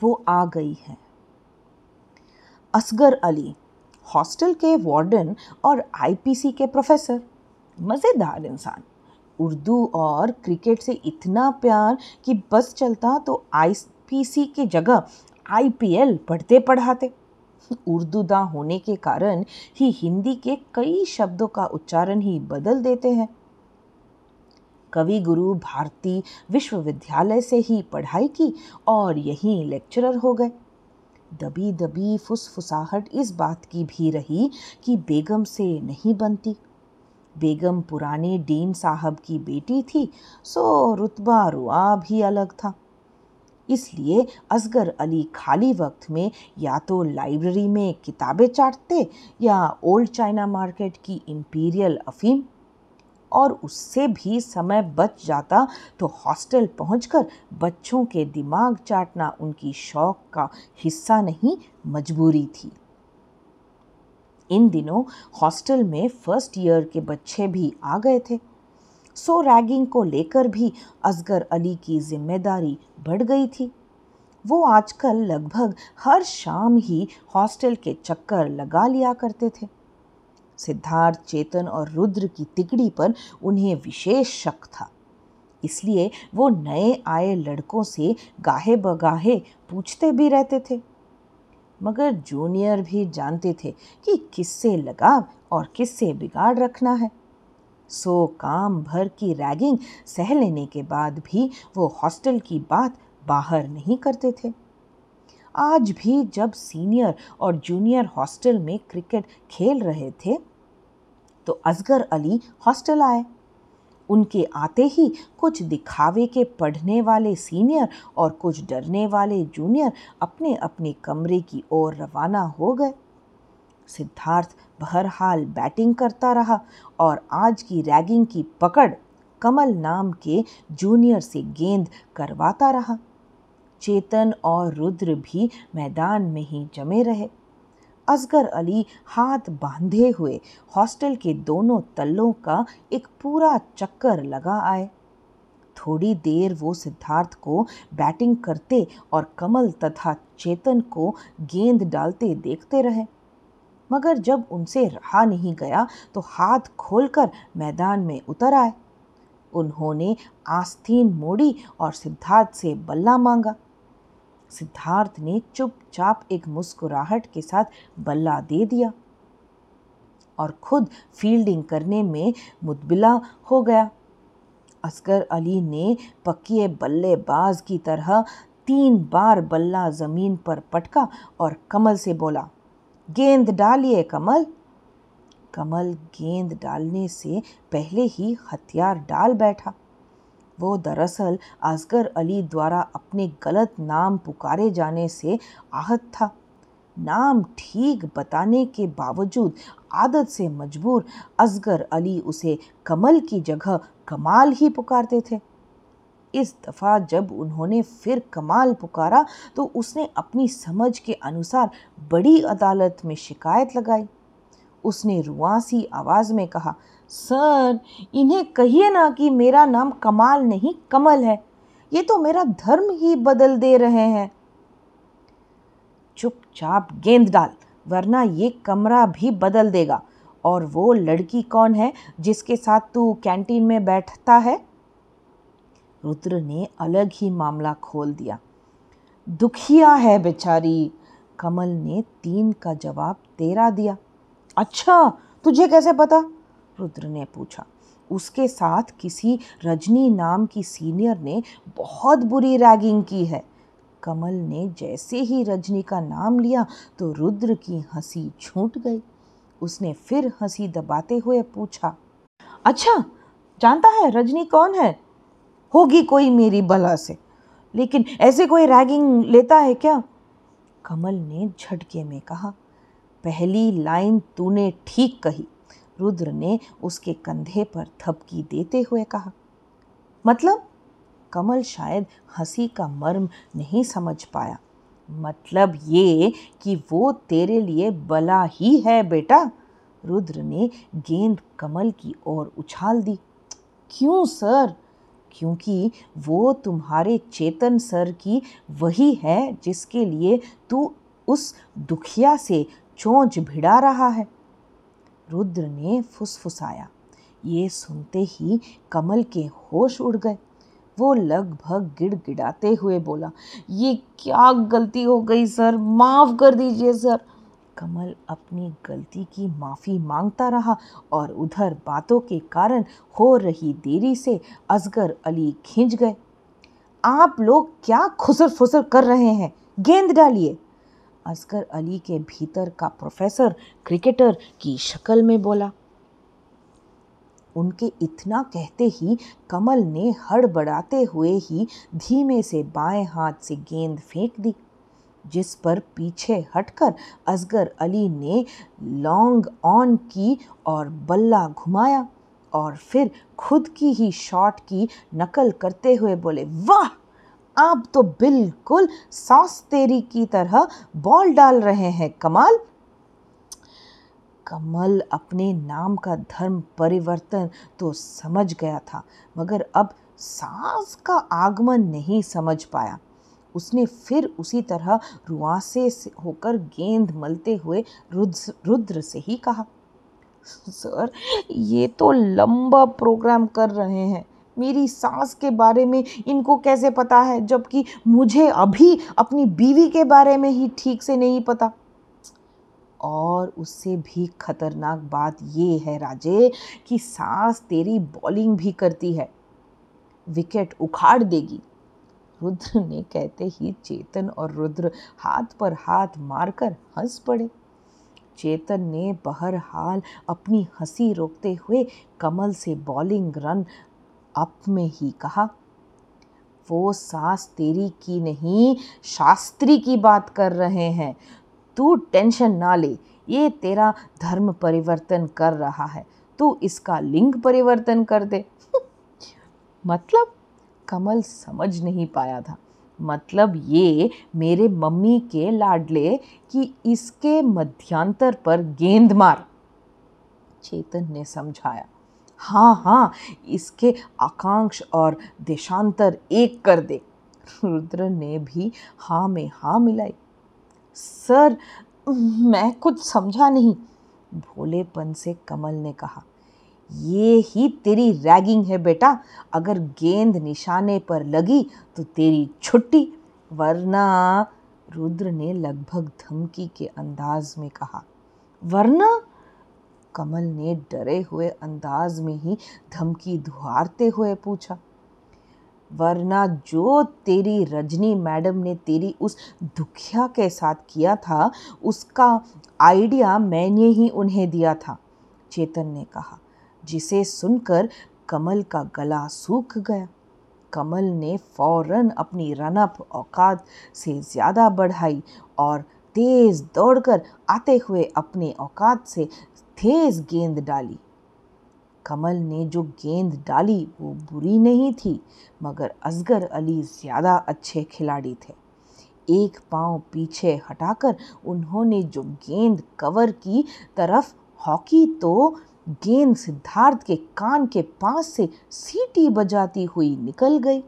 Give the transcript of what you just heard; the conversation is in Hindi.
वो आ गई है। असगर अली, हॉस्टल के वार्डन और आईपीसी के प्रोफेसर। मज़ेदार इंसान। उर्दू और क्रिकेट से इतना प्यार कि बस चलता तो आईपीसी की जगह आईपीएल पढ़ते पढ़ाते। उर्दूदा होने के कारण ही हिंदी के कई शब्दों का उच्चारण ही बदल देते हैं। कवि गुरु भारती विश्वविद्यालय से ही पढ़ाई की और यहीं लेक्चरर हो गए। दबी दबी फुसफुसाहट इस बात की भी रही कि बेगम से नहीं बनती। बेगम पुराने डीन साहब की बेटी थी, सो रुतबा रुआ भी अलग था। इसलिए असगर अली खाली वक्त में या तो लाइब्रेरी में किताबें चाटते या ओल्ड चाइना मार्केट की इम्पीरियल अफीम और उससे भी समय बच जाता तो हॉस्टल पहुंचकर बच्चों के दिमाग चाटना उनकी शौक का हिस्सा नहीं, मजबूरी थी। इन दिनों हॉस्टल में फ़र्स्ट ईयर के बच्चे भी आ गए थे। सो रैगिंग को लेकर भी असगर अली की ज़िम्मेदारी बढ़ गई थी। वो आजकल लगभग हर शाम ही हॉस्टल के चक्कर लगा लिया करते थे। सिद्धार्थ, चेतन और रुद्र की तिकड़ी पर उन्हें विशेष शक था। इसलिए वो नए आए लड़कों से गाहे बगाहे पूछते भी रहते थे। मगर जूनियर भी जानते थे कि किससे लगाव और किससे बिगाड़ रखना है। सो काम भर की रैगिंग सह लेने के बाद भी वो हॉस्टल की बात बाहर नहीं करते थे। आज भी जब सीनियर और जूनियर हॉस्टल में क्रिकेट खेल रहे थे तो असगर अली हॉस्टल आए। उनके आते ही कुछ दिखावे के पढ़ने वाले सीनियर और कुछ डरने वाले जूनियर अपने अपने कमरे की ओर रवाना हो गए। सिद्धार्थ बहरहाल बैटिंग करता रहा और आज की रैगिंग की पकड़ कमल नाम के जूनियर से गेंद करवाता रहा। चेतन और रुद्र भी मैदान में ही जमे रहे। असगर अली हाथ बांधे हुए हॉस्टल के दोनों तल्लों का एक पूरा चक्कर लगा आए। थोड़ी देर वो सिद्धार्थ को बैटिंग करते और कमल तथा चेतन को गेंद डालते देखते रहे। मगर जब उनसे रहा नहीं गया तो हाथ खोलकर मैदान में उतर आए। उन्होंने आस्तीन मोड़ी और सिद्धार्थ से बल्ला मांगा। सिद्धार्थ ने चुपचाप एक मुस्कुराहट के साथ बल्ला दे दिया और खुद फील्डिंग करने में मुतबिला हो गया। असगर अली ने पक्के बल्लेबाज की तरह तीन बार बल्ला ज़मीन पर पटका और कमल से बोला, गेंद डालिए कमल। कमल गेंद डालने से पहले ही हथियार डाल बैठा। वो दरअसल असगर अली द्वारा अपने गलत नाम पुकारे जाने से आहत था। नाम ठीक बताने के बावजूद आदत से मजबूर असगर अली उसे कमल की जगह कमाल ही पुकारते थे। इस दफ़ा जब उन्होंने फिर कमाल पुकारा तो उसने अपनी समझ के अनुसार बड़ी अदालत में शिकायत लगाई। उसने रुआसी आवाज़ में कहा, सर, इन्हें कहिए ना कि मेरा नाम कमाल नहीं, कमल है। ये तो मेरा धर्म ही बदल दे रहे हैं। चुपचाप गेंद डाल, वरना ये कमरा भी बदल देगा। और वो लड़की कौन है जिसके साथ तू कैंटीन में बैठता है? रुद्र ने अलग ही मामला खोल दिया। दुखिया है बेचारी। कमल ने तीन का जवाब तेरा दिया। अच्छा तुझे कैसे पता? रुद्र ने पूछा। उसके साथ किसी रजनी नाम की सीनियर ने बहुत बुरी रैगिंग की है। कमल ने जैसे ही रजनी का नाम लिया तो रुद्र की हँसी छूट गई। उसने फिर हँसी दबाते हुए पूछा अच्छा जानता है रजनी कौन है? होगी कोई मेरी बला से। लेकिन ऐसे कोई रैगिंग लेता है क्या? कमल ने झटके में कहा पहली लाइन तूने ठीक कही। रुद्र ने उसके कंधे पर थपकी देते हुए कहा मतलब? कमल शायद हँसी का मर्म नहीं समझ पाया। मतलब ये कि वो तेरे लिए बला ही है बेटा? रुद्र ने गेंद कमल की ओर उछाल दी। क्यों सर? क्योंकि वो तुम्हारे चेतन सर की वही है जिसके लिए तू उस दुखिया से चोंच भिड़ा रहा है। रुद्र ने फुसफुसाया। ये सुनते ही कमल के होश उड़ गए। वो लगभग गिड़गिड़ाते हुए बोला, ये क्या गलती हो गई, सर? माफ़ कर दीजिए, सर. कमल अपनी गलती की माफ़ी माँगता रहा और उधर बातों के कारण हो रही देरी से असगर अली खिंच गए। आप लोग क्या खुसर फुसर कर रहे हैं? गेंद डालिए। असगर अली के भीतर का प्रोफेसर क्रिकेटर की शक्ल में बोला, उनके इतना कहते ही कमल ने हड़बड़ाते हुए ही धीमे से बाएँ हाथ से गेंद फेंक दी, जिस पर पीछे हटकर असगर अली ने लॉन्ग ऑन की और बल्ला घुमाया और फिर खुद की ही शॉट की नकल करते हुए बोले, वाह! आप तो बिल्कुल सास तेरी की तरह बॉल डाल रहे हैं, कमाल। कमल अपने नाम का धर्म परिवर्तन तो समझ गया था, मगर अब सास का आगमन नहीं समझ पाया। उसने फिर उसी तरह रुआसे से होकर गेंद मलते हुए रुद्र रुद्र से ही कहा, सर, ये तो लंबा प्रोग्राम कर रहे हैं। मेरी सास के बारे में इनको कैसे पता है? जबकि मुझे अभी अपनी बीवी के बारे में ही ठीक से नहीं पता। और उससे भी खतरनाक बात ये है राजे कि सास तेरी बॉलिंग भी करती है। विकेट उखाड़ देगी। रुद्र ने कहते ही चेतन और रुद्र हाथ पर हाथ मारकर हंस पड़े। चेतन ने बहरहाल अपनी हँसी रोकते हुए कमल से बॉलिंग रन अप में ही कहा, वो सास तेरी की नहीं, शास्त्री की बात कर रहे हैं। तू टेंशन ना ले, ये तेरा धर्म परिवर्तन कर रहा है। तू इसका लिंग परिवर्तन कर दे। मतलब कमल समझ नहीं पाया था। मतलब ये मेरे मम्मी के लाडले कि इसके मध्यांतर पर गेंद मार। चेतन ने समझाया हाँ हाँ इसके आकांक्ष और देशांतर एक कर दे। रुद्र ने भी हाँ में हाँ मिलाई। सर, मैं कुछ समझा नहीं, भोलेपन से कमल ने कहा। ये ही तेरी रैगिंग है बेटा, अगर गेंद निशाने पर लगी तो तेरी छुट्टी, वरना, रुद्र ने लगभग धमकी के अंदाज में कहा। वरना? कमल ने डरे हुए अंदाज में ही धमकी धुआरते हुए पूछा, वरना जो तेरी रजनी मैडम ने तेरी उस दुखिया के साथ किया था, उसका आइडिया मैंने ही उन्हें दिया था, चेतन ने कहा, जिसे सुनकर कमल का गला सूख गया। कमल ने फ़ौरन अपनी रनअप औकात से ज़्यादा बढ़ाई और तेज़ दौड़कर आते हुए अपने औकात से तेज़ गेंद डाली। कमल ने जो गेंद डाली वो बुरी नहीं थी, मगर असगर अली ज़्यादा अच्छे खिलाड़ी थे। एक पाँव पीछे हटाकर उन्होंने जो गेंद कवर की तरफ़ हॉकी तो गेंद सिद्धार्थ के कान के पास से सीटी बजाती हुई निकल गई।